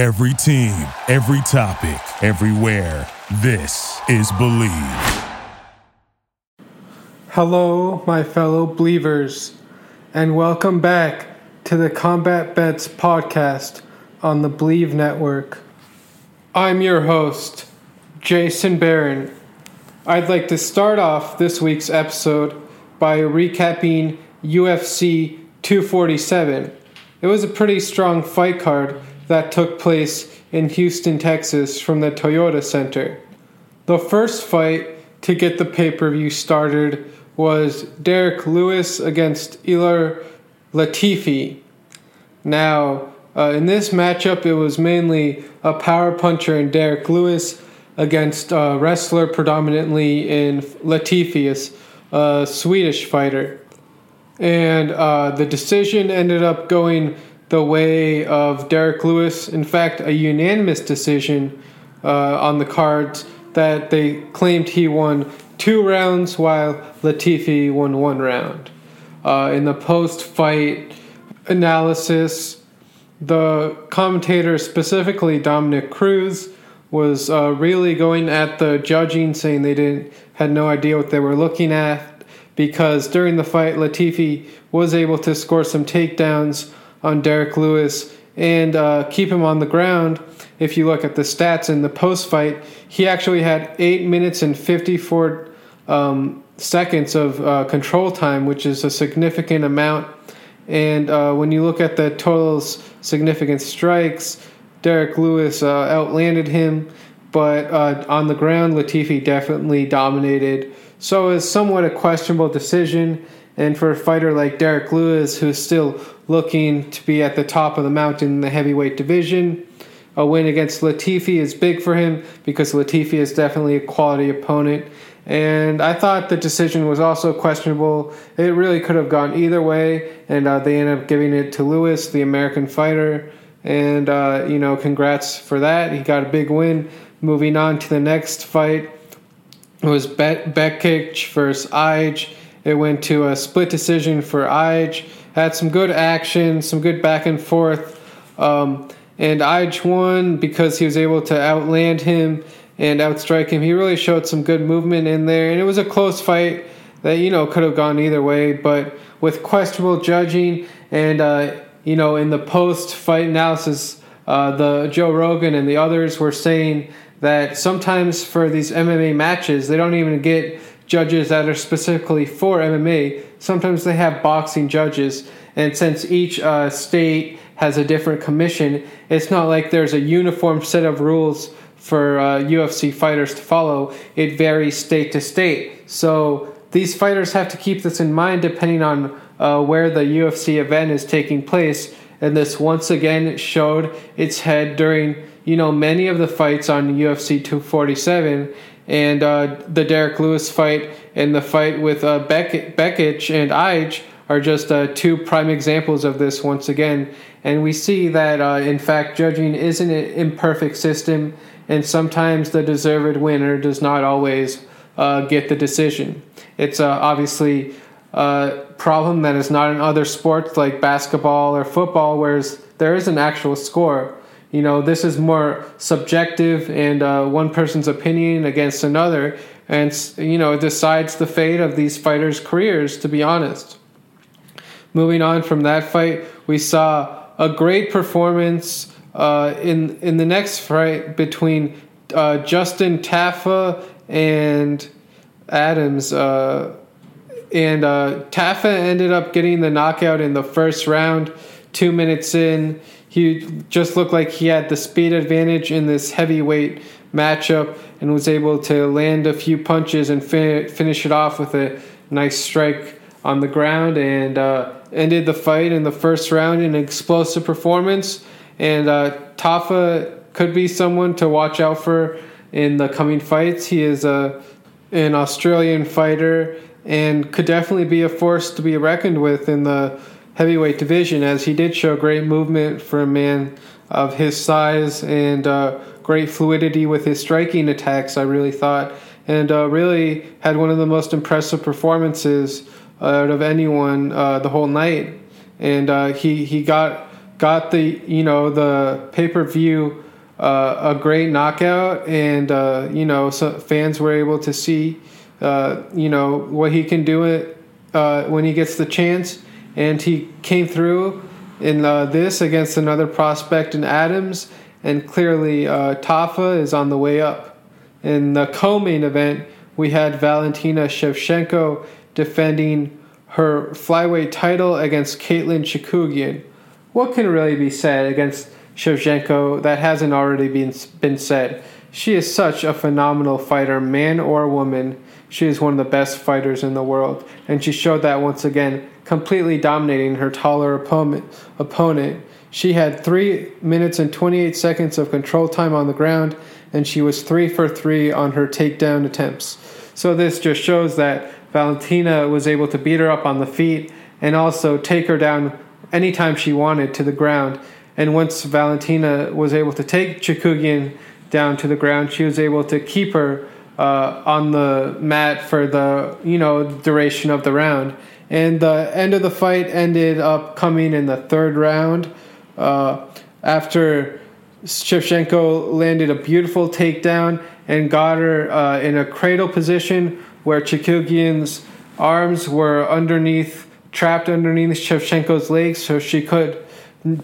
Every team, every topic, everywhere. This is Believe. Hello, my fellow believers, and welcome back to the Combat Bets podcast on the Believe Network. I'm your host, Jason Barron. I'd like to start off this week's episode by recapping UFC 247. It was a pretty strong fight card that took place in Houston, Texas from the Toyota Center. The first fight to get the pay per view started was Derek Lewis against Ilir Latifi. Now, uh, in this matchup, it was mainly a power puncher in Derek Lewis against a wrestler predominantly in Latifi, a Swedish fighter. And uh, the decision ended up going the way of Derek Lewis. In fact, a unanimous decision uh, on the cards that they claimed he won two rounds while Latifi won one round. Uh, in the post fight analysis, the commentator, specifically Dominick Cruz, was uh, really going at the judging, saying they didn't had no idea what they were looking at because during the fight, Latifi was able to score some takedowns on Derek Lewis and uh, keep him on the ground. If you look at the stats in the post fight, he actually had eight minutes and 54 um, seconds of uh, control time, which is a significant amount. And uh, when you look at the totals, significant strikes, Derek Lewis uh, outlanded him, but uh, on the ground, Latifi definitely dominated. So it's somewhat a questionable decision. And for a fighter like Derek Lewis, who's still looking to be at the top of the mountain in the heavyweight division, a win against Latifi is big for him because Latifi is definitely a quality opponent. And I thought the decision was also questionable. It really could have gone either way, and uh, they ended up giving it to Lewis, the American fighter. And, uh, you know, congrats for that. He got a big win. Moving on to the next fight it was Be- Bektic versus Ige. It went to a split decision for Ige. Had some good action, some good back and forth. Um, and Ige won because he was able to outland him and outstrike him. He really showed some good movement in there, and it was a close fight that you know could have gone either way. But with questionable judging and uh, you know in the post fight analysis, uh, the Joe Rogan and the others were saying that sometimes for these MMA matches they don't even get judges that are specifically for MMA. Sometimes they have boxing judges, and since each uh, state has a different commission, it's not like there's a uniform set of rules for uh, UFC fighters to follow. It varies state to state. So these fighters have to keep this in mind depending on uh, where the UFC event is taking place. And this once again showed its head during you know many of the fights on UFC 247 and uh, the Derek Lewis fight and the fight with uh, Beck- and Ige are just uh, two prime examples of this once again. And we see that, uh, in fact, judging is an imperfect system and sometimes the deserved winner does not always uh, get the decision. It's uh, obviously a problem that is not in other sports like basketball or football, where there is an actual score. You know, this is more subjective and uh, one person's opinion against another, and you know, decides the fate of these fighters' careers. To be honest, moving on from that fight, we saw a great performance uh, in in the next fight between uh, Justin Tafa and Adams, uh, and uh, Tafa ended up getting the knockout in the first round. Two minutes in, he just looked like he had the speed advantage in this heavyweight matchup and was able to land a few punches and fin- finish it off with a nice strike on the ground and uh, ended the fight in the first round in an explosive performance and uh, Tafa could be someone to watch out for in the coming fights. He is a an Australian fighter and could definitely be a force to be reckoned with in the heavyweight division, as he did show great movement for a man of his size and uh, great fluidity with his striking attacks. I really thought, and uh, really had one of the most impressive performances out of anyone uh, the whole night. And uh, he he got got the you know the pay per view uh, a great knockout, and uh, you know so fans were able to see you know what he can do it when he gets the chance, and he came through in uh, this against another prospect in Adams, and clearly uh, Tafa is on the way up. In the co-main event, we had Valentina Shevchenko defending her flyweight title against Katlyn Chookagian. What can really be said against Shevchenko that hasn't already been been said? She is such a phenomenal fighter, man or woman. She is one of the best fighters in the world, and she showed that once again, completely dominating her taller opponent. She had 3 minutes and 28 seconds of control time on the ground, and she was 3 for 3 on her takedown attempts. So this just shows that Valentina was able to beat her up on the feet and also take her down anytime she wanted to the ground. And once Valentina was able to take Chookagian down to the ground, she was able to keep her uh, on the mat for the you know duration of the round. And the end of the fight ended up coming in the third round uh, after Shevchenko landed a beautiful takedown and got her uh, in a cradle position where Chookagian's arms were underneath, trapped underneath Shevchenko's legs, so she could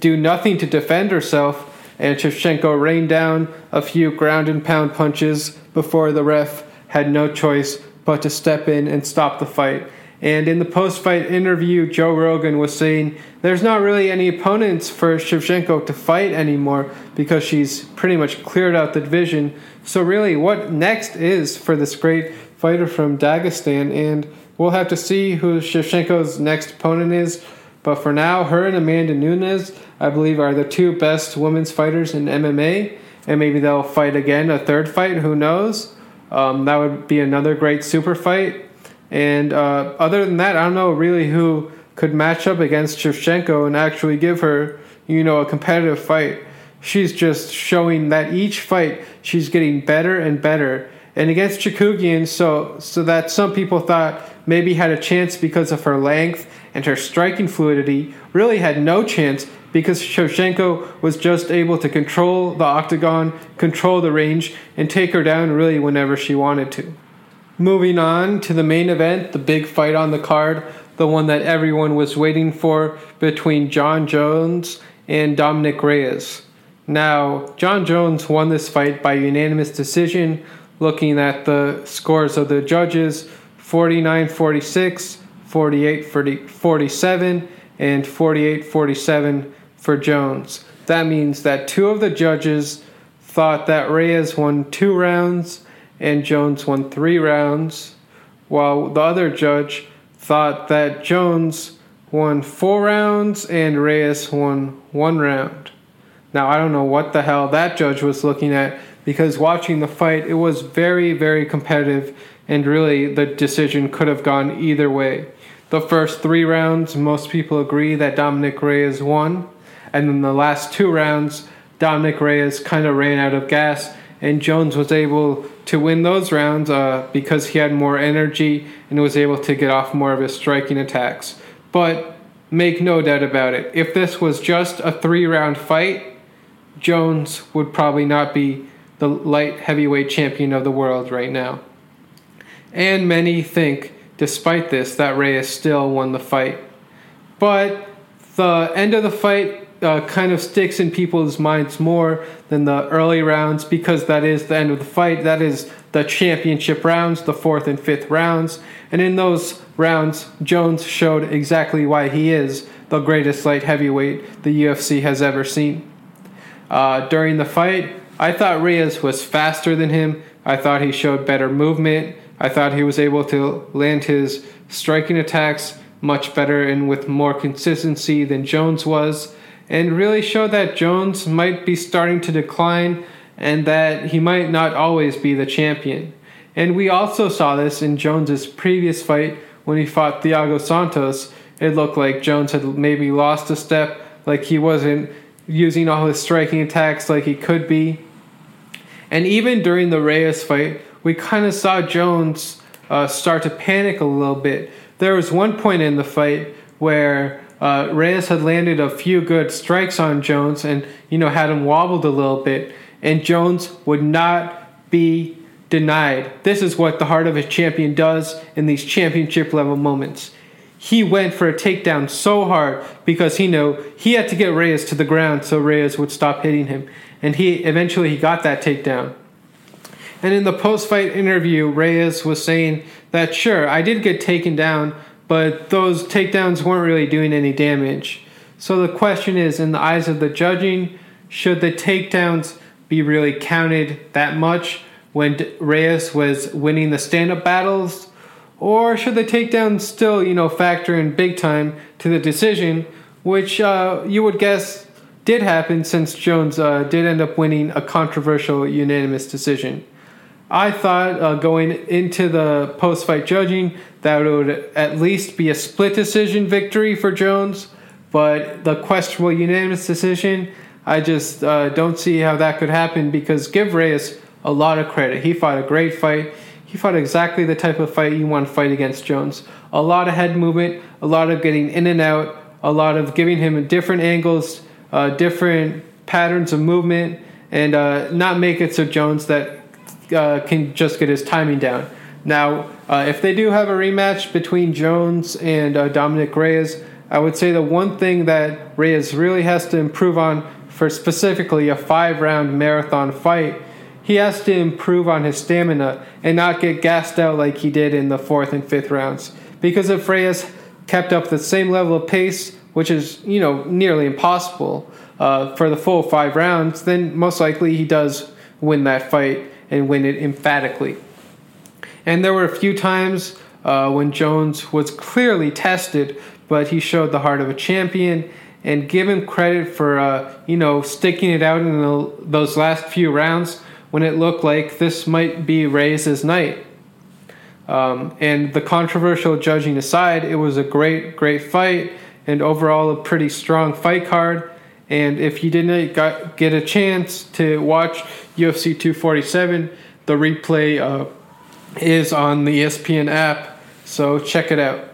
do nothing to defend herself. And Shevchenko rained down a few ground and pound punches before the ref had no choice but to step in and stop the fight. And in the post fight interview, Joe Rogan was saying there's not really any opponents for Shevchenko to fight anymore because she's pretty much cleared out the division. So, really, what next is for this great fighter from Dagestan? And we'll have to see who Shevchenko's next opponent is. But for now, her and Amanda Nunes, I believe, are the two best women's fighters in MMA. And maybe they'll fight again, a third fight, who knows? Um, that would be another great super fight. And uh, other than that, I don't know really who could match up against Shevchenko and actually give her, you know, a competitive fight. She's just showing that each fight she's getting better and better. And against Chookagian, so so that some people thought maybe had a chance because of her length and her striking fluidity, really had no chance because Shevchenko was just able to control the octagon, control the range, and take her down really whenever she wanted to. Moving on to the main event, the big fight on the card, the one that everyone was waiting for between Jon Jones and Dominick Reyes. Now, Jon Jones won this fight by unanimous decision, looking at the scores of the judges 49 46, 48 47, and 48 47 for Jones. That means that two of the judges thought that Reyes won two rounds and Jones won three rounds, while the other judge thought that Jones won four rounds and Reyes won one round. Now, I don't know what the hell that judge was looking at because watching the fight, it was very, very competitive, and really the decision could have gone either way. The first three rounds, most people agree that Dominick Reyes won, and then the last two rounds, Dominick Reyes kind of ran out of gas and Jones was able to win those rounds uh, because he had more energy and was able to get off more of his striking attacks. But make no doubt about it, if this was just a three round fight, Jones would probably not be the light heavyweight champion of the world right now. And many think, despite this, that Reyes still won the fight. But the end of the fight uh, kind of sticks in people's minds more than the early rounds because that is the end of the fight. That is the championship rounds, the fourth and fifth rounds. And in those rounds, Jones showed exactly why he is the greatest light heavyweight the UFC has ever seen. Uh, during the fight, I thought Reyes was faster than him. I thought he showed better movement. I thought he was able to land his striking attacks much better and with more consistency than Jones was and really showed that Jones might be starting to decline and that he might not always be the champion. And we also saw this in Jones's previous fight when he fought Thiago Santos. It looked like Jones had maybe lost a step, like he wasn't using all his striking attacks like he could be. And even during the Reyes fight, we kind of saw Jones uh, start to panic a little bit. There was one point in the fight where uh, Reyes had landed a few good strikes on Jones and, you know, had him wobbled a little bit. And Jones would not be denied. This is what the heart of a champion does in these championship level moments. He went for a takedown so hard because he knew he had to get Reyes to the ground so Reyes would stop hitting him. And he eventually he got that takedown. And in the post fight interview, Reyes was saying that sure, I did get taken down, but those takedowns weren't really doing any damage. So the question is in the eyes of the judging, should the takedowns be really counted that much when Reyes was winning the stand up battles? Or should the takedown still, you know, factor in big time to the decision, which uh, you would guess did happen since Jones uh, did end up winning a controversial unanimous decision. I thought uh, going into the post fight judging that it would at least be a split decision victory for Jones, but the questionable unanimous decision, I just uh, don't see how that could happen because give Reyes a lot of credit. He fought a great fight. He fought exactly the type of fight you want to fight against Jones. A lot of head movement, a lot of getting in and out, a lot of giving him different angles, uh, different patterns of movement, and uh, not make it so Jones that uh, can just get his timing down. Now, uh, if they do have a rematch between Jones and uh, Dominick Reyes, I would say the one thing that Reyes really has to improve on for specifically a five round marathon fight he has to improve on his stamina and not get gassed out like he did in the fourth and fifth rounds. Because if Reyes kept up the same level of pace, which is you know nearly impossible uh, for the full five rounds, then most likely he does win that fight and win it emphatically. And there were a few times uh, when Jones was clearly tested, but he showed the heart of a champion. And give him credit for uh, you know sticking it out in the, those last few rounds when it looked like this might be Reyes' night. Um, and the controversial judging aside, it was a great, great fight and overall a pretty strong fight card. And if you didn't get a chance to watch UFC 247, the replay uh, is on the ESPN app, so check it out.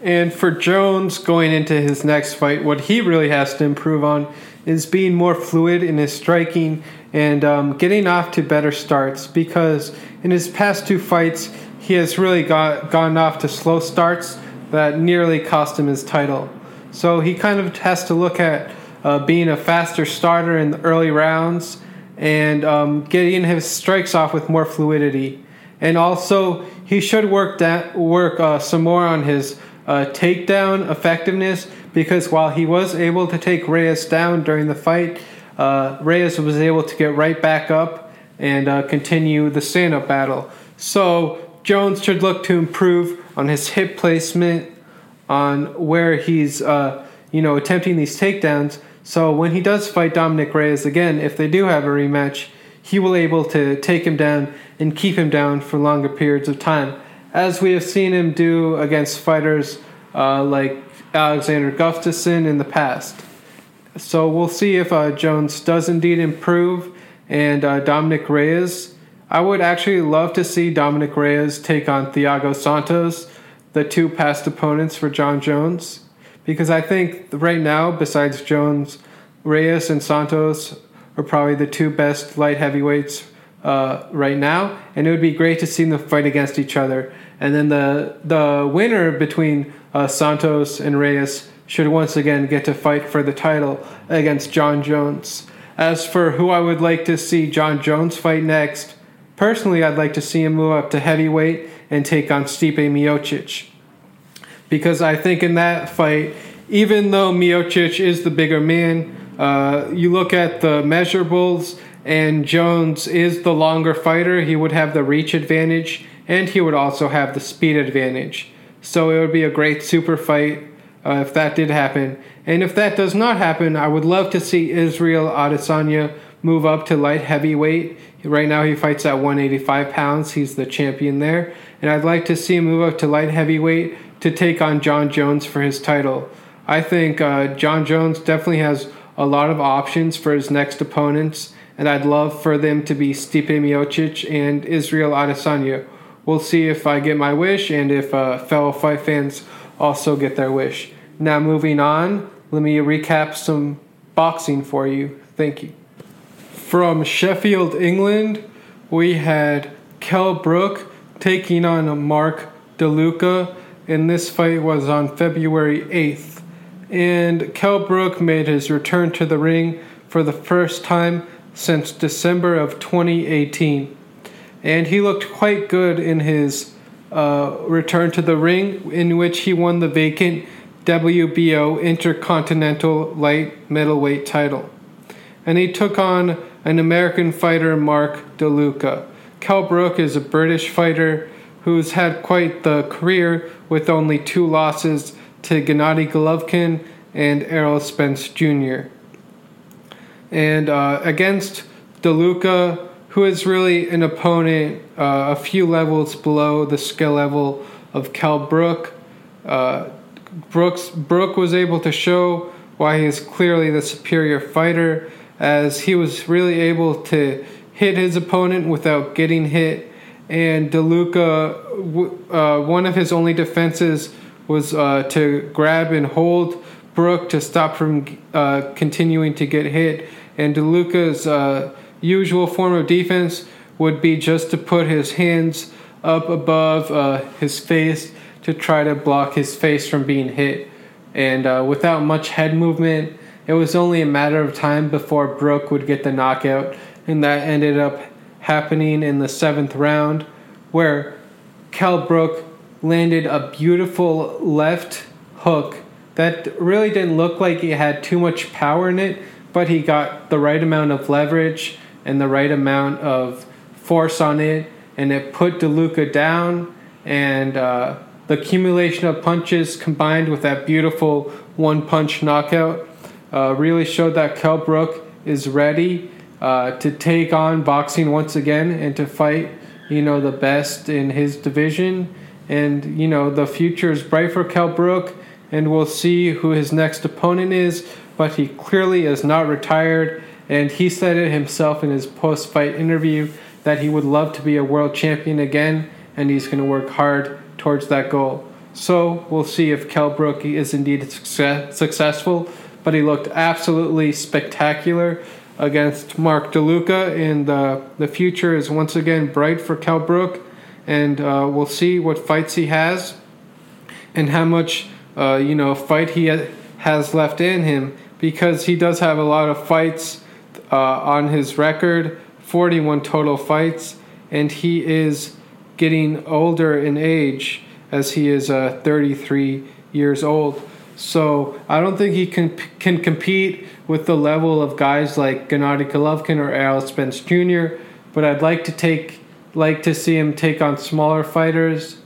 And for Jones going into his next fight, what he really has to improve on is being more fluid in his striking and um, getting off to better starts because in his past two fights, he has really got, gone off to slow starts that nearly cost him his title. So he kind of has to look at uh, being a faster starter in the early rounds and um, getting his strikes off with more fluidity. And also, he should work that work uh, some more on his uh, takedown effectiveness because while he was able to take Reyes down during the fight, uh, Reyes was able to get right back up and uh, continue the stand up battle. So Jones should look to improve on his hip placement, on where he's uh, you know attempting these takedowns. So when he does fight Dominick Reyes again, if they do have a rematch, he will able to take him down and keep him down for longer periods of time, as we have seen him do against fighters uh, like Alexander Gustafsson in the past. So we'll see if uh, Jones does indeed improve and uh, Dominick Reyes. I would actually love to see Dominick Reyes take on Thiago Santos, the two past opponents for Jon Jones, because I think right now, besides Jones, Reyes and Santos are probably the two best light heavyweights uh, right now, and it would be great to see them fight against each other. And then the the winner between uh, Santos and Reyes should once again get to fight for the title against Jon Jones. As for who I would like to see Jon Jones fight next, personally, I'd like to see him move up to heavyweight and take on Stipe Miocic. Because I think in that fight, even though Miocic is the bigger man, uh, you look at the measurables, and Jones is the longer fighter. He would have the reach advantage, and he would also have the speed advantage. So it would be a great super fight uh, if that did happen. And if that does not happen, I would love to see Israel Adesanya move up to light heavyweight. Right now, he fights at 185 pounds. He's the champion there. And I'd like to see him move up to light heavyweight to take on Jon Jones for his title. I think uh, Jon Jones definitely has a lot of options for his next opponents, and I'd love for them to be Stipe Miocic and Israel Adesanya. We'll see if I get my wish and if uh, fellow fight fans also get their wish. Now, moving on, let me recap some boxing for you. Thank you. From Sheffield, England, we had Kell Brook taking on Mark DeLuca, and this fight was on February 8th. And Kell Brook made his return to the ring for the first time since December of 2018. And he looked quite good in his uh, return to the ring, in which he won the vacant WBO Intercontinental Light Middleweight title. And he took on an American fighter, Mark DeLuca. Kell Brook is a British fighter who's had quite the career with only two losses to Gennady Golovkin and Errol Spence Jr. And uh, against DeLuca, who is really an opponent uh, a few levels below the skill level of Kell Brook. Uh, Brooks Brook was able to show why he is clearly the superior fighter, as he was really able to hit his opponent without getting hit. And DeLuca, uh, one of his only defenses was uh, to grab and hold Brook to stop from uh, continuing to get hit. And DeLuca's uh, usual form of defense would be just to put his hands up above uh, his face to try to block his face from being hit. And uh, without much head movement, it was only a matter of time before Brook would get the knockout. And that ended up happening in the seventh round, where Kell Brook landed a beautiful left hook that really didn't look like it had too much power in it, but he got the right amount of leverage and the right amount of force on it, and it put DeLuca down. And uh, the accumulation of punches combined with that beautiful one punch knockout uh, really showed that Kell Brook is ready uh, to take on boxing once again and to fight, you know, the best in his division. And, you know, the future is bright for Kell Brook, and we'll see who his next opponent is. But he clearly is not retired and he said it himself in his post fight interview that he would love to be a world champion again, and he's going to work hard towards that goal. So we'll see if Kell Brook is indeed success- successful, but he looked absolutely spectacular against Mark DeLuca, and uh, the future is once again bright for Kell Brook, and uh, we'll see what fights he has and how much uh, you know fight he has left in him because he does have a lot of fights uh, on his record 41 total fights, and he is getting older in age as he is uh, 33 years old. So I don't think he can can compete with the level of guys like Gennady Golovkin or Errol Spence Jr. But I'd like to take like to see him take on smaller fighters.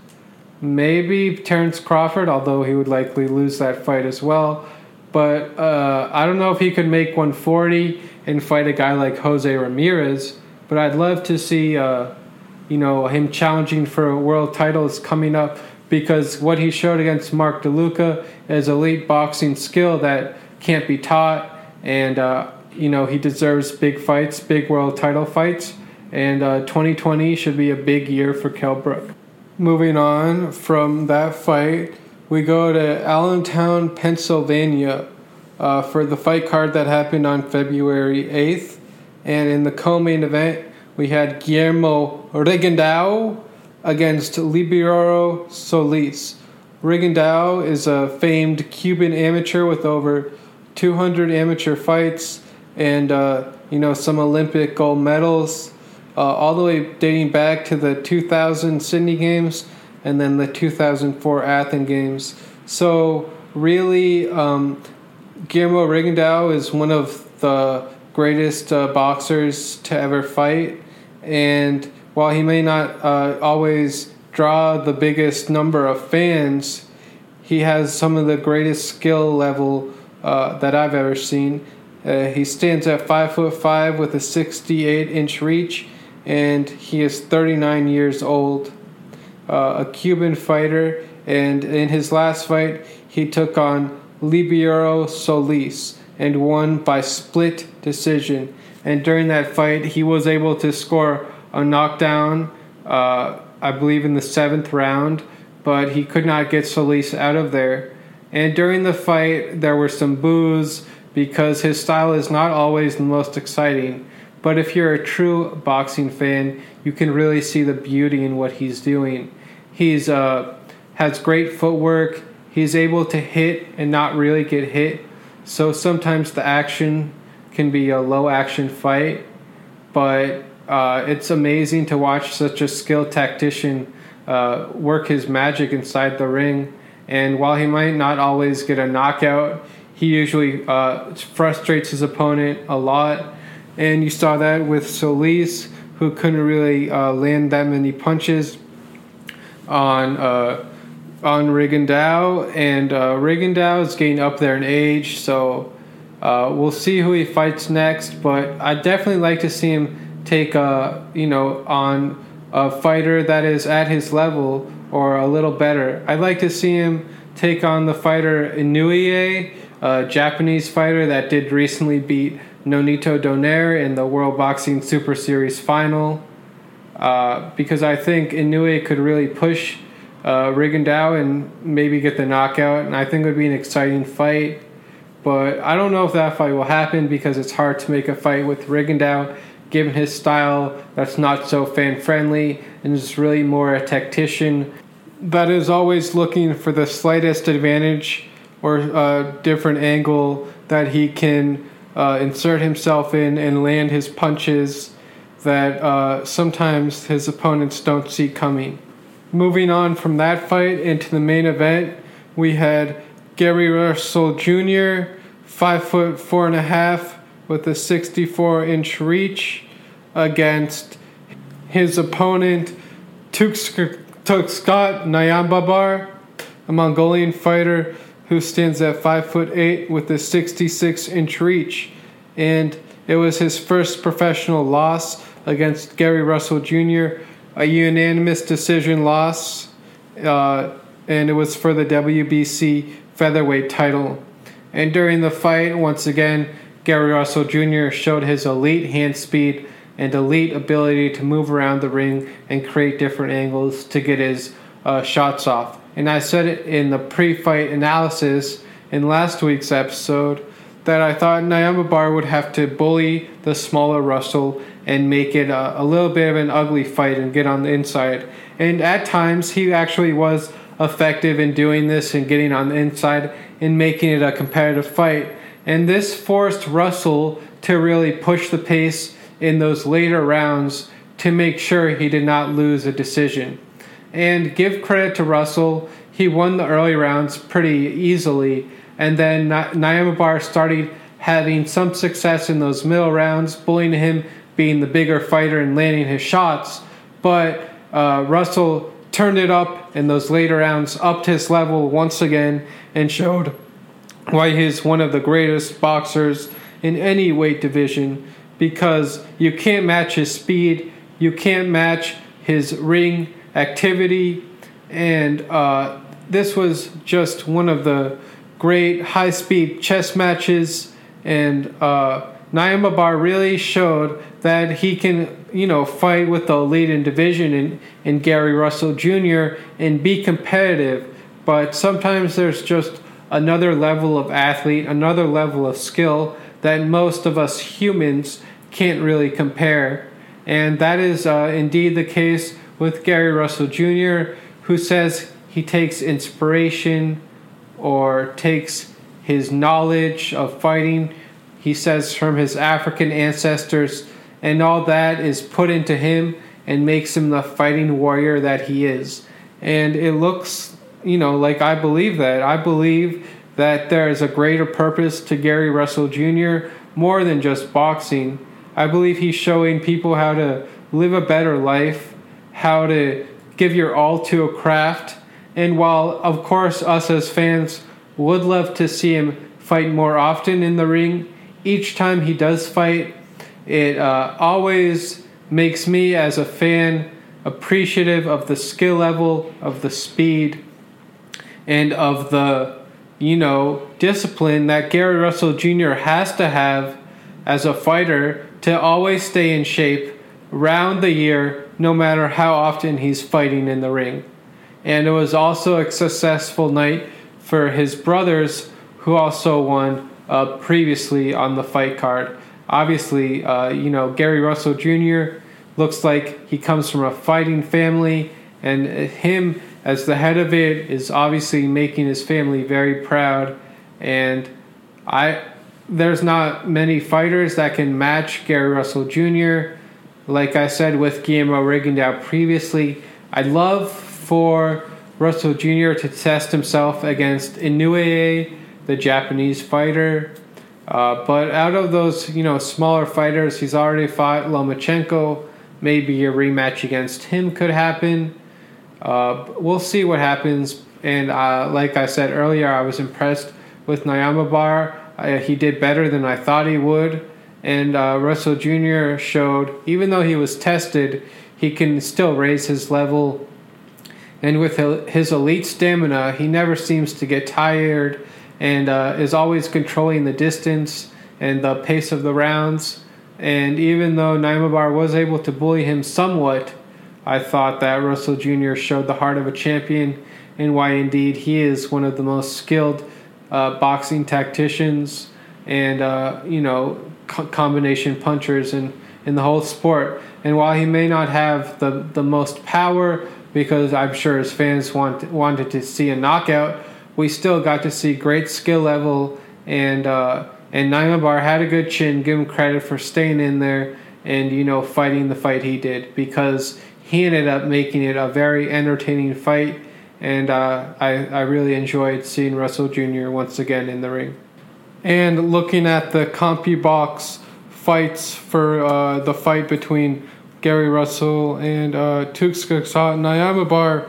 Maybe Terrence Crawford, although he would likely lose that fight as well. But uh, I don't know if he could make 140 and fight a guy like Jose Ramirez. But I'd love to see, uh, you know, him challenging for world titles coming up because what he showed against Mark DeLuca is elite boxing skill that can't be taught, and uh, you know he deserves big fights, big world title fights, and uh, 2020 should be a big year for Kell Brook. Moving on from that fight, we go to Allentown, Pennsylvania uh, for the fight card that happened on February 8th. And in the co main event, we had Guillermo Rigondeaux against Liborio Solis. Rigondeaux is a famed Cuban amateur with over 200 amateur fights and uh, you know some Olympic gold medals, uh, all the way dating back to the 2000 Sydney Games and then the 2004 Athens Games. So really, um, Guillermo Rigondeaux is one of the greatest uh, boxers to ever fight, and while he may not uh, always draw the biggest number of fans, he has some of the greatest skill level uh, that I've ever seen. Uh, he stands at five foot five with a 68 inch reach, and he is 39 years old. Uh, a Cuban fighter, and in his last fight, he took on Liborio Solis and won by split decision. And during that fight, he was able to score a knockdown, uh, I believe, in the seventh round, but he could not get Solis out of there. And during the fight, there were some boos because his style is not always the most exciting. But if you're a true boxing fan, you can really see the beauty in what he's doing. He's uh, has great footwork. He's able to hit and not really get hit. So sometimes the action can be a low action fight, but uh, it's amazing to watch such a skilled tactician uh, work his magic inside the ring. And while he might not always get a knockout, he usually uh, frustrates his opponent a lot. And you saw that with Solis, who couldn't really uh, land that many punches on uh, on Rigondeaux, and uh, Rigondeaux is getting up there in age, so uh, we'll see who he fights next. But I'd definitely like to see him take a you know on a fighter that is at his level or a little better. I'd like to see him take on the fighter Inoue, a Japanese fighter that did recently beat Nonito Donaire in the World Boxing Super Series final. Uh, because I think Inoue could really push uh, Rigondeaux and maybe get the knockout, and I think it would be an exciting fight. But I don't know if that fight will happen because it's hard to make a fight with Rigondeaux given his style that's not so fan friendly and is really more a tactician that is always looking for the slightest advantage or a different angle that he can uh, insert himself in and land his punches that uh, sometimes his opponents don't see coming. Moving on from that fight into the main event, we had Gary Russell Jr., five foot four and a half, with a 64 inch reach against his opponent Tugstsogt Nyambayar, a Mongolian fighter who stands at 5 foot 8 with a 66 inch reach. And it was his first professional loss against Gary Russell Jr., a unanimous decision loss, uh, and it was for the WBC featherweight title. And during the fight, once again, Gary Russell Jr. showed his elite hand speed and elite ability to move around the ring and create different angles to get his uh, shots off. And I said it in the pre fight analysis in last week's episode that I thought Nyambayar would have to bully the smaller Russell and make it a, a little bit of an ugly fight and get on the inside. And at times, he actually was effective in doing this and getting on the inside and making it a competitive fight. And this forced Russell to really push the pace in those later rounds to make sure he did not lose a decision. And give credit to Russell, he won the early rounds pretty easily, and then Nyambayar started having some success in those middle rounds, bullying him being the bigger fighter and landing his shots. But uh, Russell turned it up in those later rounds, upped his level once again, and showed why he's one of the greatest boxers in any weight division because you can't match his speed, you can't match his ring activity, and uh, this was just one of the great high speed chess matches and uh, Nyambayar really showed that he can, you know, fight with the elite in division and, and Gary Russell Jr. and be competitive. But sometimes there's just another level of athlete, another level of skill that most of us humans can't really compare. And that is uh, indeed the case with Gary Russell Jr., who says he takes inspiration or takes his knowledge of fighting he says, from his African ancestors, and all that is put into him and makes him the fighting warrior that he is. And it looks, you know, like I believe that. I believe that there is a greater purpose to Gary Russell Jr., more than just boxing. I believe he's showing people how to live a better life, how to give your all to a craft. And while, of course, us as fans would love to see him fight more often in the ring, each time he does fight, it uh, always makes me as a fan appreciative of the skill level, of the speed, and of the you know discipline that Gary Russell Jr. has to have as a fighter to always stay in shape round the year, no matter how often he's fighting in the ring. And it was also a successful night for his brothers, who also won uh, previously on the fight card. Obviously, uh, you know, Gary Russell Jr. looks like he comes from a fighting family, and him as the head of it is obviously making his family very proud. And I, there's not many fighters that can match Gary Russell Jr. Like I said with Guillermo Rigondeaux previously, I'd love for Russell Jr. to test himself against Inoue, the Japanese fighter. Uh, but out of those, you know, smaller fighters, he's already fought Lomachenko. Maybe a rematch against him could happen. Uh, we'll see what happens. And uh, like I said earlier, I was impressed with Nyambayar. Uh, he did better than I thought he would. And uh, Russell Jr. showed, even though he was tested, he can still raise his level. And with his elite stamina, he never seems to get tired and uh, is always controlling the distance and the pace of the rounds. And even though Nyambayar was able to bully him somewhat, I thought that Russell Jr. showed the heart of a champion and why indeed he is one of the most skilled uh, boxing tacticians and, uh, you know, co- combination punchers in, in the whole sport. And while he may not have the, the most power, because I'm sure his fans want, wanted to see a knockout, we still got to see great skill level and uh, and Nyambayar had a good chin. Give him credit for staying in there and you know fighting the fight he did because he ended up making it a very entertaining fight, and uh, I, I really enjoyed seeing Russell Jr. once again in the ring. And looking at the CompuBox fights for uh, the fight between Gary Russell and uh, Tugstsogt Nyambayar,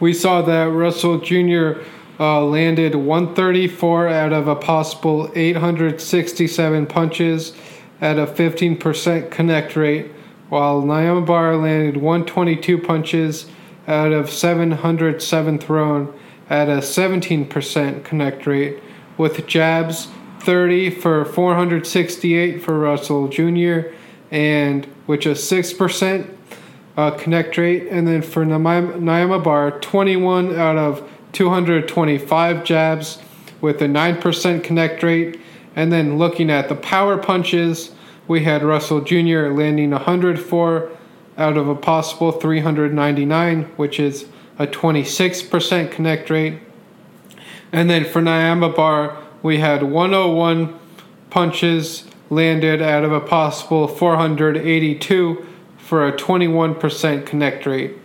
we saw that Russell Jr. Uh, landed 134 out of a possible 867 punches at a 15% connect rate while Nyambayar landed 122 punches out of 707 thrown at a 17% connect rate, with jabs 30 for 468 for Russell Jr., and which is 6% uh, connect rate. And then for Nyambayar, 21 out of 225 jabs with a 9% connect rate. And then looking at the power punches, we had Russell Jr. landing 104 out of a possible 399, which is a 26% connect rate. And then for Nyambayar, we had 101 punches landed out of a possible 482 for a 21% connect rate.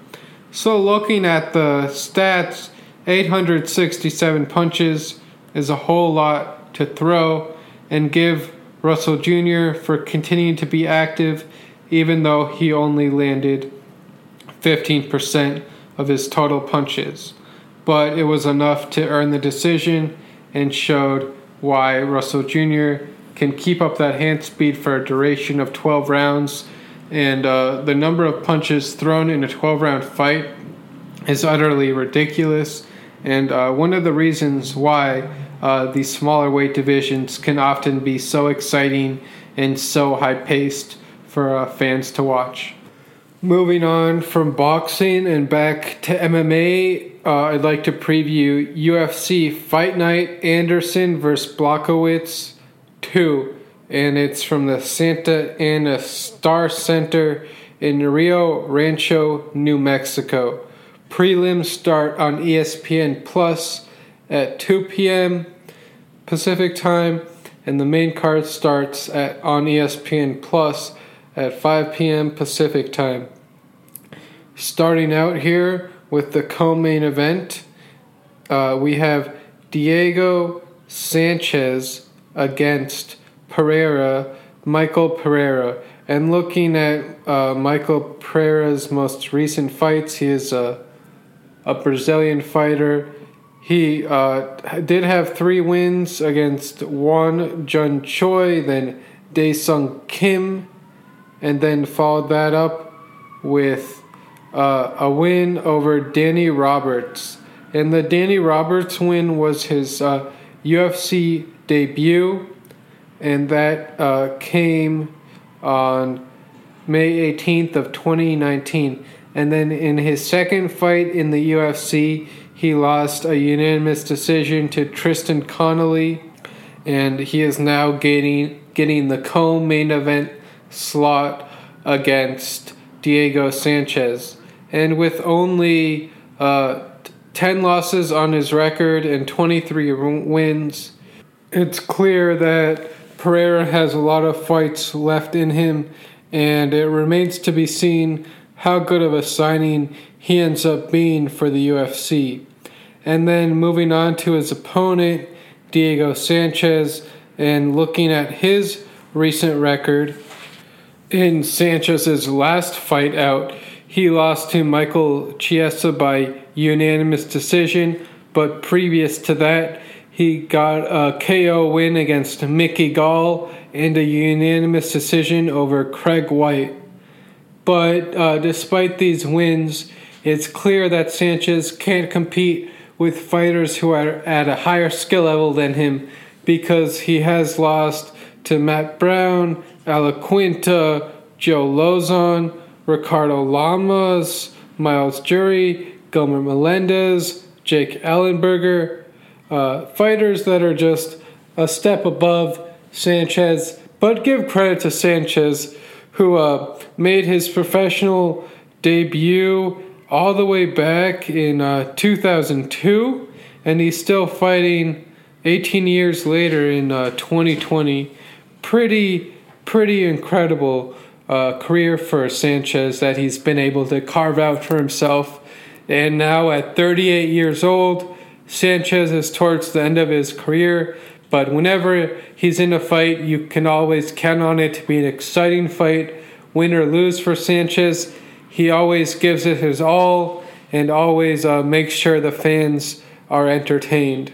So, looking at the stats, 867 punches is a whole lot to throw and give Russell Jr. for continuing to be active, even though he only landed 15% of his total punches. But it was enough to earn the decision and showed why Russell Jr. can keep up that hand speed for a duration of 12 rounds. And uh, the number of punches thrown in a 12 round fight is utterly ridiculous. And uh, one of the reasons why uh, these smaller weight divisions can often be so exciting and so high paced for uh, fans to watch. Moving on from boxing and back to MMA, uh, I'd like to preview UFC Fight Night Anderson vs. Blachowicz 2, and it's from the Santa Ana Star Center in Rio Rancho, New Mexico. Prelims start on ESPN Plus at 2 p.m. Pacific time, and the main card starts at on ESPN Plus at 5 p.m. Pacific time. Starting out here with the co-main event, uh, we have Diego Sanchez against Pereira, Michael Pereira. And looking at uh, Michael Pereira's most recent fights, he is a, a Brazilian fighter he uh, did have three wins against Won Jun Choi, then Dae Sung Kim, and then followed that up with uh, a win over Danny Roberts. And the Danny Roberts win was his uh, UFC debut, and that uh, came on May 18th of 2019. And then in his second fight in the UFC, he lost a unanimous decision to Tristan Connelly, and he is now getting getting the co-main event slot against Diego Sanchez. And with only uh, 10 losses on his record and 23 wins, it's clear that Pereira has a lot of fights left in him, and it remains to be seen how good of a signing he ends up being for the UFC. And then moving on to his opponent, Diego Sanchez, and looking at his recent record. In Sanchez's last fight out, he lost to Michael Chiesa by unanimous decision, but previous to that, he got a KO win against Mickey Gall and a unanimous decision over Craig White. But uh, despite these wins, it's clear that Sanchez can't compete with fighters who are at a higher skill level than him because he has lost to Matt Brown, Al Iaquinta, Joe Lauzon, Ricardo Lamas, Myles Jury, Gilbert Melendez, Jake Ellenberger, uh, fighters that are just a step above Sanchez. But give credit to Sanchez, who uh, made his professional debut all the way back in uh, 2002, and he's still fighting 18 years later in uh, 2020. Pretty, pretty incredible uh, career for Sanchez that he's been able to carve out for himself. And now at 38 years old, Sanchez is towards the end of his career. But whenever he's in a fight, you can always count on it to be an exciting fight, win or lose for Sanchez he always gives it his all and always uh, makes sure the fans are entertained.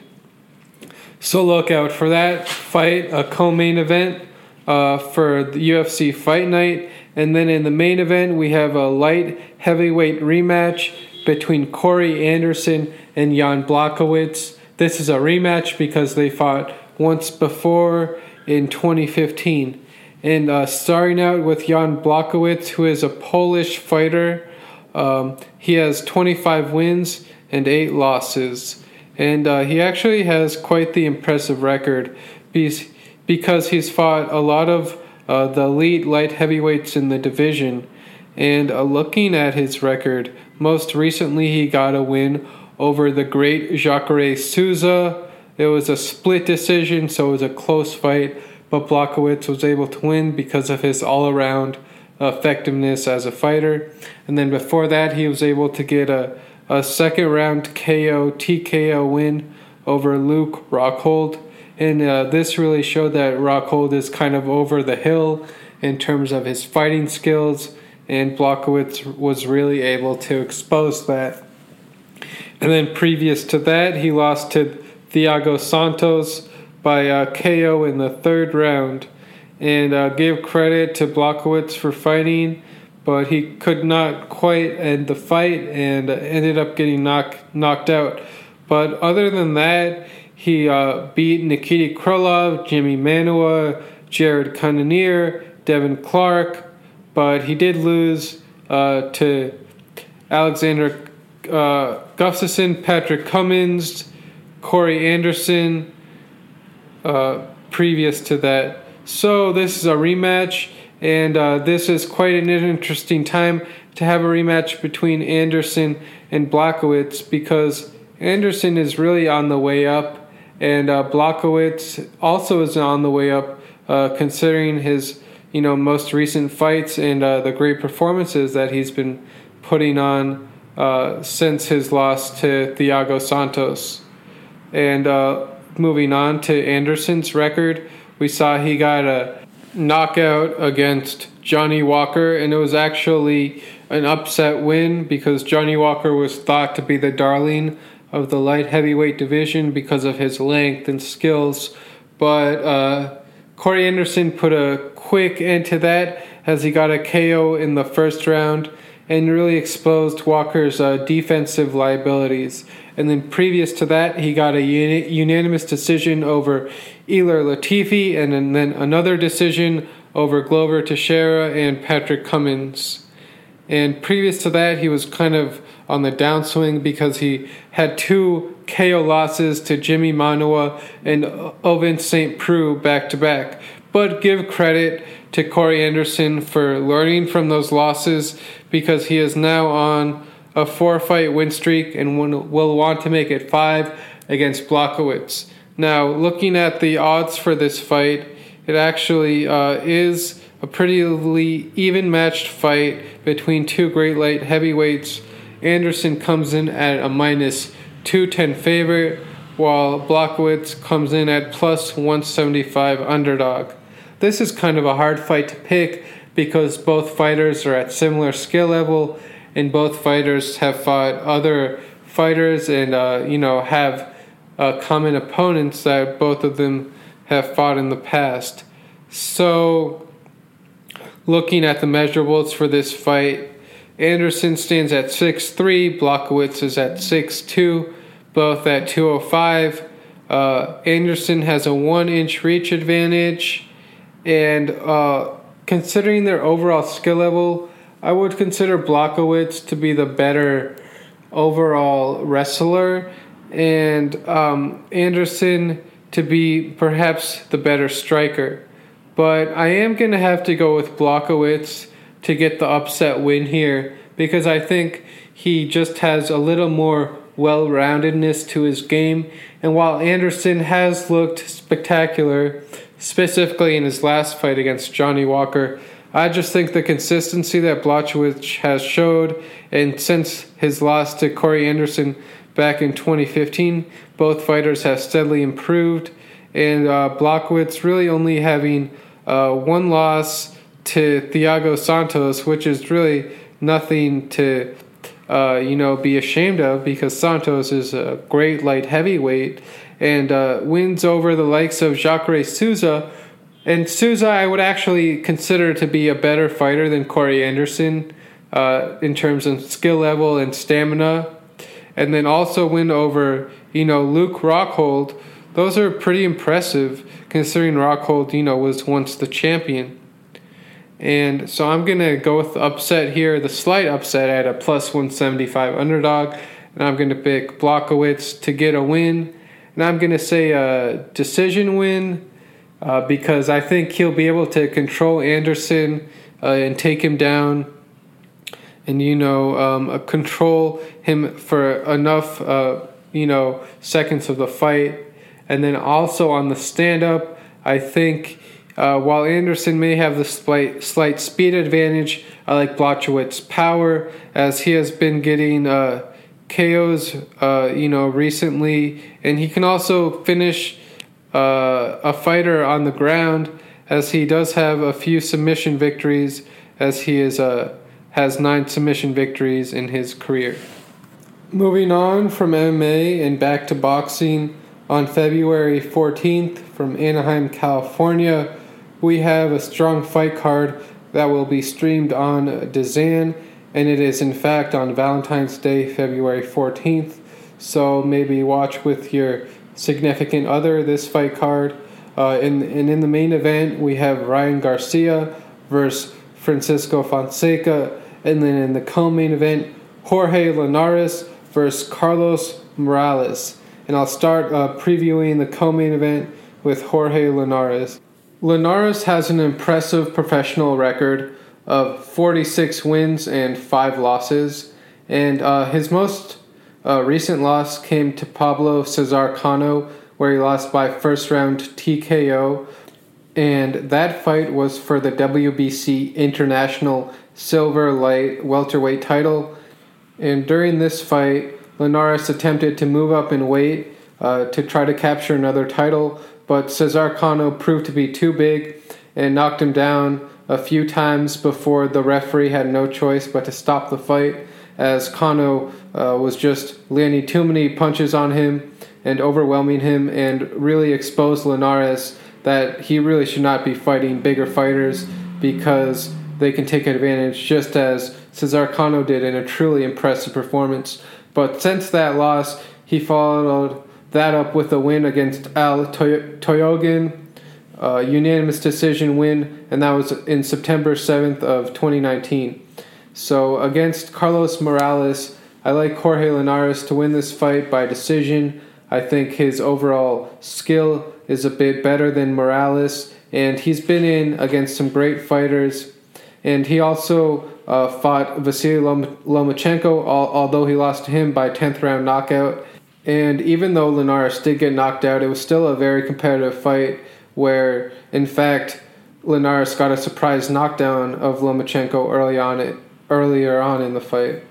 So look out for that fight, a co-main event uh, for the UFC Fight Night, and then in the main event we have a light heavyweight rematch between Corey Anderson and Jan Blachowicz. This is a rematch because they fought once before in 2015. And uh, starting out with Jan Blachowicz, who is a Polish fighter. Um, he has 25 wins and 8 losses. And uh, he actually has quite the impressive record because he's fought a lot of uh, the elite light heavyweights in the division. And uh, looking at his record, most recently he got a win over the great Jacare Souza. It was a split decision, so it was a close fight but Blachowicz was able to win because of his all around effectiveness as a fighter. And then before that, he was able to get a, a second round KO, TKO win over Luke Rockhold. And uh, this really showed that Rockhold is kind of over the hill in terms of his fighting skills, and Blachowicz was really able to expose that. And then previous to that, he lost to Thiago Santos by uh, KO in the third round, and uh, credit to Blachowicz for fighting, but he could not quite end the fight and ended up getting knock, knocked out. But other than that, he uh, beat Nikita Krylov, Jimi Manuwa, Jared Cannonier, Devin Clark, but he did lose uh, to Alexander uh, Gustafsson, Patrick Cummins, Corey Anderson, uh, previous to that. So this is a rematch, and uh, this is quite an interesting time to have a rematch between Anderson and Blachowicz because Anderson is really on the way up, and uh, Blachowicz also is on the way up, uh, considering his you know most recent fights and uh, the great performances that he's been putting on uh, since his loss to Thiago Santos, and moving on to Anderson's record, we saw he got a knockout against Johnny Walker, and it was actually an upset win because Johnny Walker was thought to be the darling of the light heavyweight division because of his length and skills. But uh, Corey Anderson put a quick end to that as he got a KO in the first round and really exposed Walker's uh, defensive liabilities. And then previous to that, he got a uni- unanimous decision over Ilir Latifi, and then, another decision over Glover Teixeira and Patrick Cummins. And previous to that, he was kind of on the downswing because he had two KO losses to Jimi Manuwa and Ovince St. Preux back to back. But give credit to Corey Anderson for learning from those losses because he is now on a four fight win streak and will want to make it five against Blachowicz. Now, looking at the odds for this fight, it actually uh, is a pretty even matched fight between two great light heavyweights. Anderson comes in at a minus 210 favorite, while Blachowicz comes in at plus 175 underdog. This is kind of a hard fight to pick because both fighters are at similar skill level and both fighters have fought other fighters and uh, you know have uh, common opponents that both of them have fought in the past. So, looking at the measurables for this fight, Anderson stands at 6'3, Blachowicz is at 6'2, both at 205. Uh, Anderson has a one inch reach advantage, and uh, considering their overall skill level, I would consider Blachowicz to be the better overall wrestler, and um, Anderson to be perhaps the better striker. But I am going to have to go with Blachowicz to get the upset win here because I think he just has a little more well roundedness to his game. And while Anderson has looked spectacular, specifically in his last fight against Johnny Walker, I just think the consistency that Blachowicz has showed, and since his loss to Corey Anderson back in 2015, both fighters have steadily improved. And uh, Blachowicz really only having uh, one loss to Thiago Santos, which is really nothing to uh, you know be ashamed of because Santos is a great light heavyweight and uh, wins over the likes of Jacare Souza and Souza, I would actually consider to be a better fighter than Corey Anderson uh, in terms of skill level and stamina. And then also win over, you know, Luke Rockhold. Those are pretty impressive considering Rockhold, you know, was once the champion. And so I'm going to go with the upset here, the slight upset at a plus 175 underdog. And I'm going to pick Blachowicz to get a win. And I'm going to say a decision win uh, because I think he'll be able to control Anderson uh, and take him down, and you know um, uh, control him for enough uh, you know seconds of the fight, and then also on the stand up, I think. Uh, while Anderson may have the slight, slight speed advantage, I like Blachowicz's power as he has been getting uh, KOs, you know, recently, and he can also finish uh, a fighter on the ground, as he does have a few submission victories, as he is uh, has nine submission victories in his career. Moving on from MMA and back to boxing, on February 14th from Anaheim, California, we have a strong fight card that will be streamed on DAZN, and it is in fact on Valentine's Day, February 14th. So maybe watch with your significant other this fight card. Uh, and, and in the main event, we have Ryan Garcia versus Francisco Fonseca. And then in the co main event, Jorge Linares versus Carlos Morales. And I'll start uh, previewing the co main event with Jorge Linares. Linares has an impressive professional record of 46 wins and 5 losses. And uh, his most uh, recent loss came to Pablo Cesar Cano, where he lost by first round TKO. And that fight was for the WBC International Silver Light Welterweight title. And during this fight, Linares attempted to move up in weight uh, to try to capture another title, but Cesar Cano proved to be too big and knocked him down a few times before the referee had no choice but to stop the fight as Cano uh, was just landing too many punches on him and overwhelming him and really exposed Linares that he really should not be fighting bigger fighters because they can take advantage just as Cesar Cano did in a truly impressive performance. But since that loss, he followed that up with a win against Al Toyogin, a unanimous decision win, and that was in September 7th of 2019. So against Carlos Morales, I like Jorge Linares to win this fight by decision. I think his overall skill is a bit better than Morales, and he's been in against some great fighters. And he also uh, fought Vasily Lom- Lomachenko, al- although he lost to him by 10th round knockout. And even though Linares did get knocked out, it was still a very competitive fight where, in fact, Linares got a surprise knockdown of Lomachenko early on it, earlier on in the fight.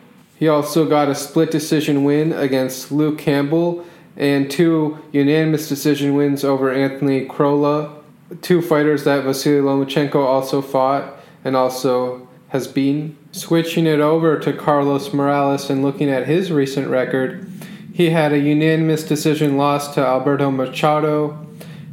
He also got a split decision win against Luke Campbell and two unanimous decision wins over Anthony Crolla, two fighters that Vasily Lomachenko also fought and also has been. Switching it over to Carlos Morales and looking at his recent record, he had a unanimous decision loss to Alberto Machado,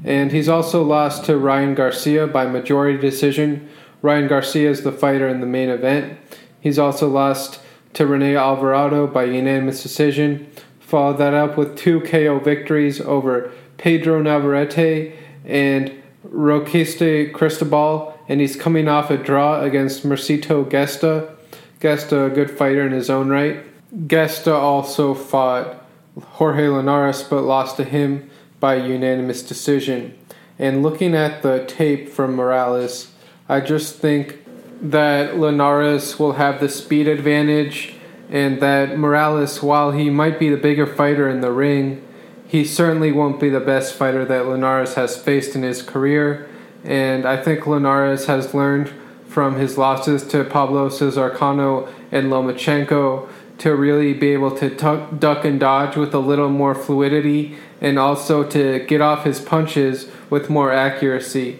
and he's also lost to Ryan Garcia by majority decision. Ryan Garcia is the fighter in the main event. He's also lost to Rene Alvarado by unanimous decision. Followed that up with two KO victories over Pedro Navarrete and Roquiste Cristobal, and he's coming off a draw against Mercito Gesta. Gesta, a good fighter in his own right. Gesta also fought Jorge Linares but lost to him by unanimous decision. And looking at the tape from Morales, I just think that Linares will have the speed advantage and that Morales, while he might be the bigger fighter in the ring, he certainly won't be the best fighter that Linares has faced in his career. And I think Linares has learned from his losses to Pablo Cesar Cano and Lomachenko to really be able to tuck, duck and dodge with a little more fluidity and also to get off his punches with more accuracy.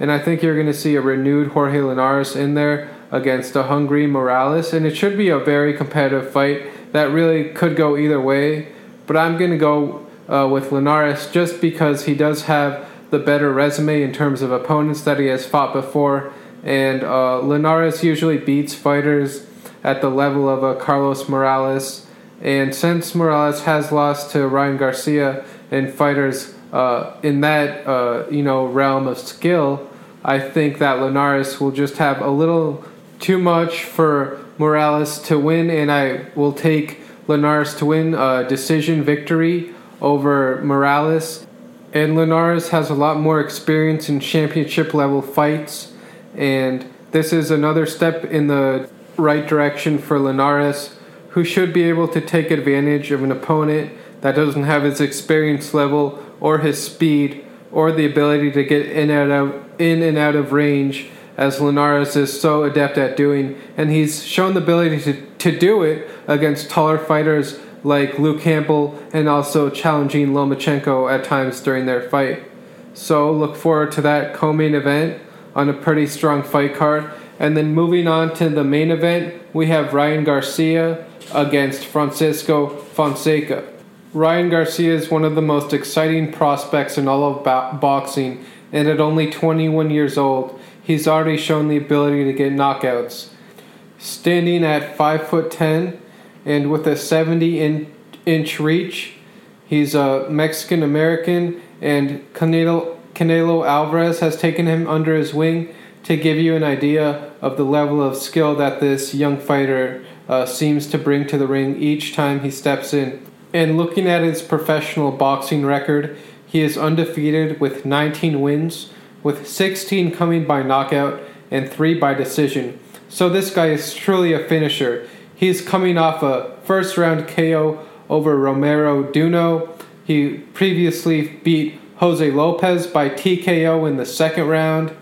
And I think you're going to see a renewed Jorge Linares in there against a hungry Morales, and it should be a very competitive fight that really could go either way. But I'm going to go uh, with Linares just because he does have the better resume in terms of opponents that he has fought before, and uh, Linares usually beats fighters at the level of a Carlos Morales. And since Morales has lost to Ryan Garcia and fighters uh, in that uh, you know realm of skill, I think that Linares will just have a little too much for Morales to win, and I will take Linares to win a decision victory over Morales. And Linares has a lot more experience in championship level fights, and this is another step in the right direction for Linares, who should be able to take advantage of an opponent that doesn't have his experience level or his speed or the ability to get in and out of, in and out of range as Linares is so adept at doing, and he's shown the ability to, to do it against taller fighters like Luke Campbell and also challenging Lomachenko at times during their fight. So look forward to that co-main event on a pretty strong fight card. And then moving on to the main event, we have Ryan Garcia against Francisco Fonseca. Ryan Garcia is one of the most exciting prospects in all of bo- boxing, and at only 21 years old, he's already shown the ability to get knockouts. Standing at 5 foot 10 and with a 70 in, inch reach, he's a Mexican American, and Canelo, Canelo Alvarez has taken him under his wing to give you an idea of the level of skill that this young fighter uh, seems to bring to the ring each time he steps in. And looking at his professional boxing record, he is undefeated with 19 wins, with 16 coming by knockout and 3 by decision. So this guy is truly a finisher. He's coming off a first round KO over Romero Duno. He previously beat Jose Lopez by TKO in the second round.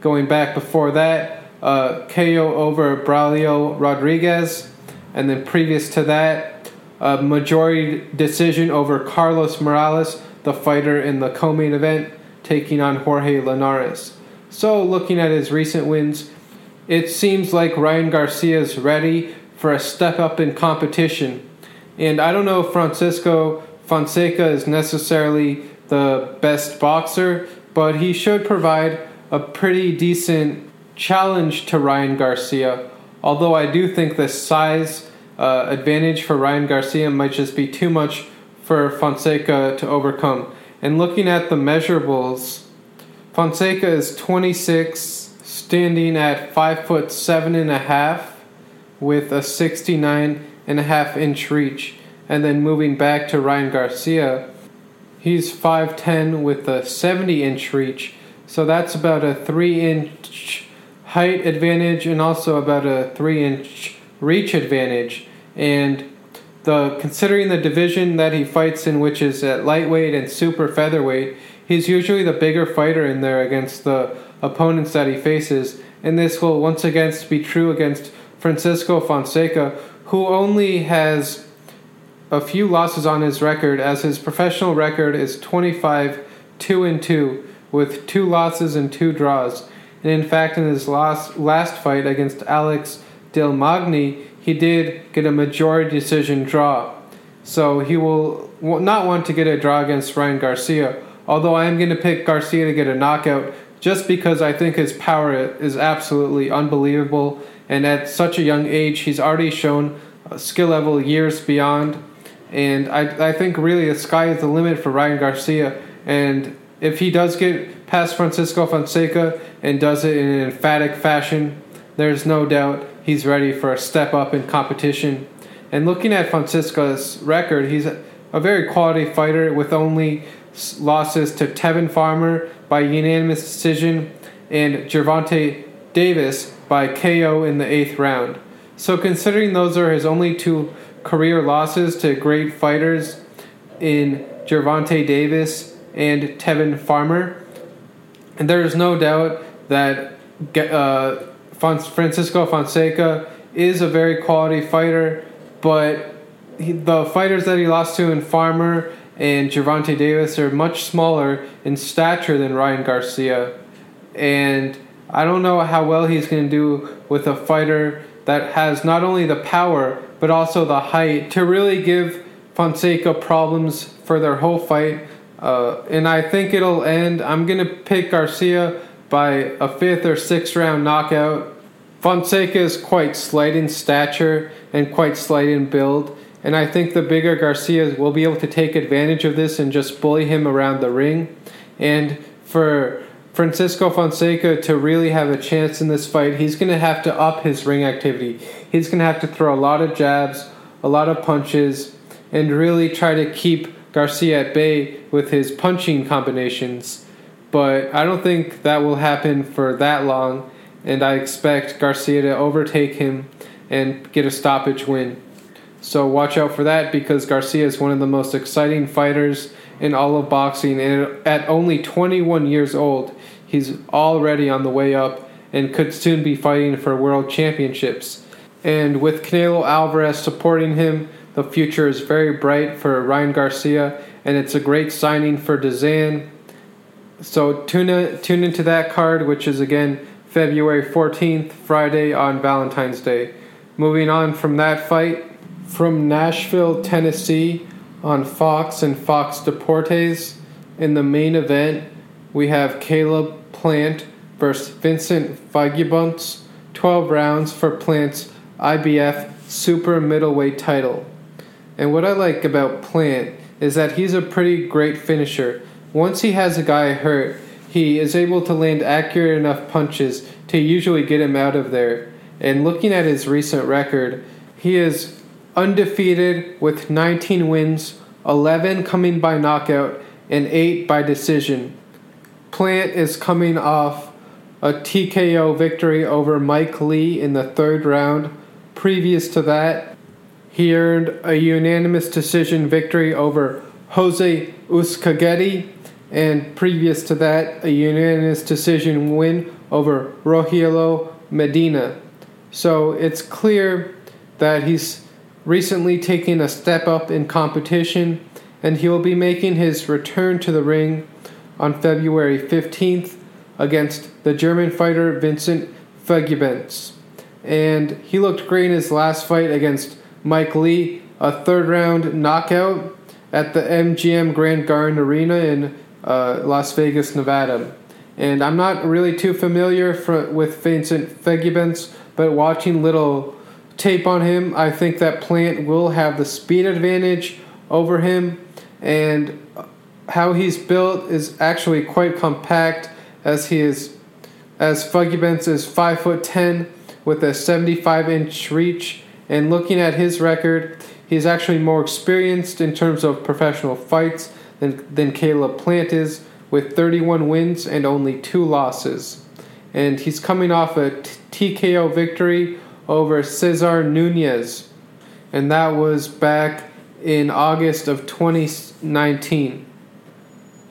Going back before that, uh, KO over Braulio Rodriguez. And then previous to that, a majority decision over Carlos Morales, the fighter in the co main event taking on Jorge Linares. So, looking at his recent wins, it seems like Ryan Garcia is ready for a step up in competition. And I don't know if Francisco Fonseca is necessarily the best boxer, but he should provide a pretty decent challenge to Ryan Garcia. Although I do think the size uh, advantage for Ryan Garcia might just be too much for Fonseca to overcome. And looking at the measurables, Fonseca is 26, standing at 5 foot 7 and a half, with a 69 and a half inch reach. And then moving back to Ryan Garcia, he's 5'10 with a 70 inch reach. So that's about a 3 inch height advantage and also about a 3 inch reach advantage. And the considering the division that he fights in, which is at lightweight and super featherweight, he's usually the bigger fighter in there against the opponents that he faces. And this will once again be true against Francisco Fonseca, who only has a few losses on his record, as his professional record is 25 2 and 2, with two losses and two draws. And in fact, in his last, last fight against Alex Del Magni, he did get a majority decision draw. So he will not want to get a draw against Ryan Garcia, although I am going to pick Garcia to get a knockout just because I think his power is absolutely unbelievable. And at such a young age, he's already shown skill level years beyond. And I, I think really the sky is the limit for Ryan Garcia. And if he does get past Francisco Fonseca and does it in an emphatic fashion, there's no doubt he's ready for a step up in competition. And looking at Francisco's record, he's a very quality fighter with only losses to Tevin Farmer by unanimous decision and Gervonta Davis by KO in the eighth round. So, considering those are his only two career losses to great fighters in Gervonta Davis and Tevin Farmer, and there is no doubt that uh, Francisco Fonseca is a very quality fighter, but he, the fighters that he lost to in Farmer and Gervonta Davis are much smaller in stature than Ryan Garcia. And I don't know how well he's going to do with a fighter that has not only the power but also the height to really give Fonseca problems for their whole fight. Uh, and I think it'll end. I'm going to pick Garcia by a fifth or sixth round knockout. Fonseca is quite slight in stature and quite slight in build. And I think the bigger Garcia will be able to take advantage of this and just bully him around the ring. And for Francisco Fonseca to really have a chance in this fight, he's going to have to up his ring activity. He's going to have to throw a lot of jabs, a lot of punches, and really try to keep Garcia at bay with his punching combinations. But I don't think that will happen for that long, and I expect Garcia to overtake him and get a stoppage win. So watch out for that because Garcia is one of the most exciting fighters in all of boxing. And at only 21 years old, he's already on the way up and could soon be fighting for world championships. And with Canelo Alvarez supporting him, the future is very bright for Ryan Garcia, and it's a great signing for DAZN. So tune, in, tune into that card, which is again February 14th, Friday on Valentine's Day. Moving on from that fight, from Nashville, Tennessee, on Fox and Fox Deportes. In the main event, we have Caleb Plant versus Vincent Feigenbutz, 12 rounds for Plant's IBF super middleweight title. And what I like about Plant is that he's a pretty great finisher. Once he has a guy hurt, he is able to land accurate enough punches to usually get him out of there. And looking at his recent record, he is undefeated with 19 wins, 11 coming by knockout, and 8 by decision. Plant is coming off a TKO victory over Mike Lee in the third round. Previous to that, he earned a unanimous decision victory over Jose Uzcategui, and previous to that, a unanimous decision win over Rogelio Medina. So it's clear that he's recently taking a step up in competition, and he will be making his return to the ring on February 15th against the German fighter Vincent Feigenbutz. And he looked great in his last fight against Mike Lee, a third round knockout at the MGM Grand Garden Arena in uh, Las Vegas, Nevada. And I'm not really too familiar for, with Vincent Feigenbutz, but watching little tape on him. I think that Plant will have the speed advantage over him, and how he's built is actually quite compact, as he is, as Feigenbutz is five foot ten with a 75 inch reach. And looking at his record, he's actually more experienced in terms of professional fights than, than Caleb Plant is, with 31 wins and only two losses. And he's coming off a t- TKO victory over Cesar Nunez, and that was back in August of 2019.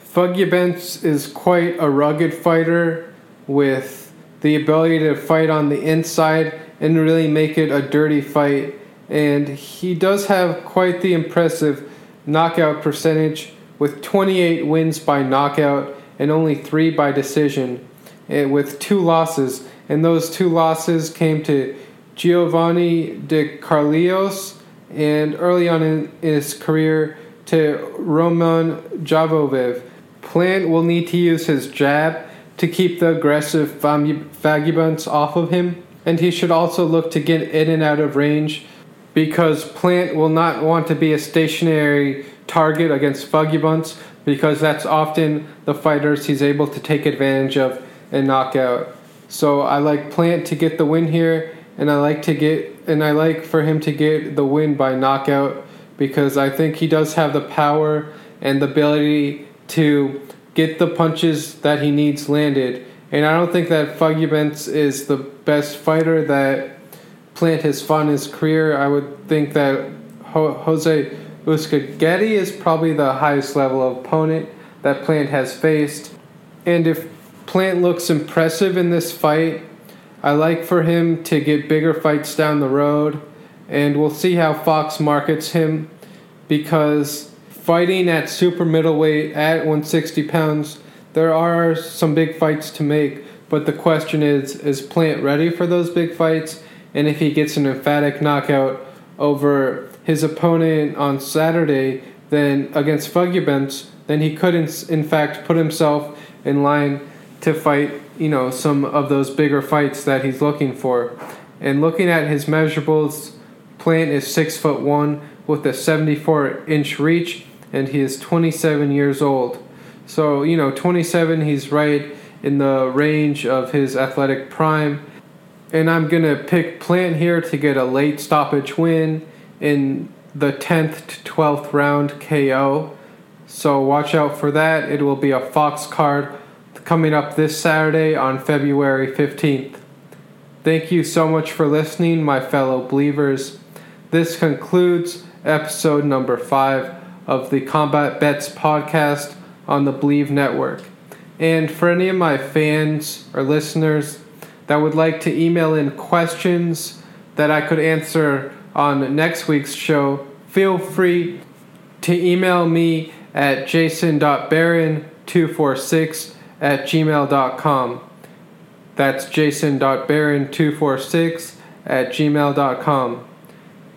Feigenbutz is quite a rugged fighter with the ability to fight on the inside and really make it a dirty fight. And he does have quite the impressive knockout percentage with 28 wins by knockout and only three by decision, and with two losses. And those two losses came to Giovanni De Carolis and early on in his career to Roman Javoviv. Plant will need to use his jab to keep the aggressive Feigenbutz off of him, and he should also look to get in and out of range because Plant will not want to be a stationary target against Feigenbutz because that's often the fighters he's able to take advantage of and knock out. So I like Plant to get the win here, and I like to get and I like for him to get the win by knockout because I think he does have the power and the ability to get the punches that he needs landed. And I don't think that Feigenbutz is the best fighter that Plant has fought in his career. I would think that Jose Uzcategui is probably the highest level opponent that Plant has faced. And if Plant looks impressive in this fight, I like for him to get bigger fights down the road. And we'll see how Fox markets him because fighting at super middleweight at 160 pounds, there are some big fights to make. But the question is is Plant ready for those big fights? And if he gets an emphatic knockout over his opponent on Saturday, then against Feigenbutz, then he could in, fact put himself in line to fight, you know, some of those bigger fights that he's looking for. And looking at his measurables, Plant is six foot one with a 74 inch reach, and he is 27 years old. So, you know, 27, he's right in the range of his athletic prime. And I'm to pick Plant here to get a late stoppage win in the 10th to 12th round KO. So watch out for that. It will be a Fox card coming up this Saturday on February 15th. Thank you so much for listening, my fellow believers. This concludes episode number five of the Combat Bets podcast on the Believe Network. And for any of my fans or listeners that would like to email in questions that I could answer on next week's show, feel free to email me at jason.barron246 at gmail.com. That's jason.barron246 at gmail.com.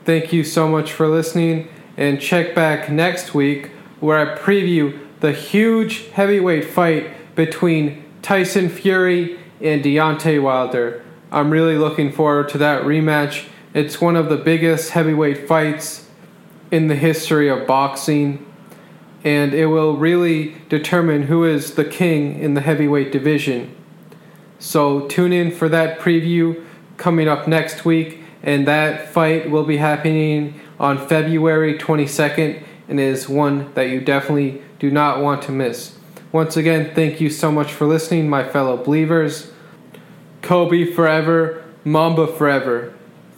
Thank you so much for listening, and check back next week where I preview the huge heavyweight fight between Tyson Fury and Deontay Wilder. I'm really looking forward to that rematch. It's one of the biggest heavyweight fights in the history of boxing, and it will really determine who is the king in the heavyweight division. So tune in for that preview coming up next week and that fight will be happening on February 22nd and is one that you definitely do not want to miss. Once again, thank you so much for listening, my fellow believers. Kobe forever, Mamba forever.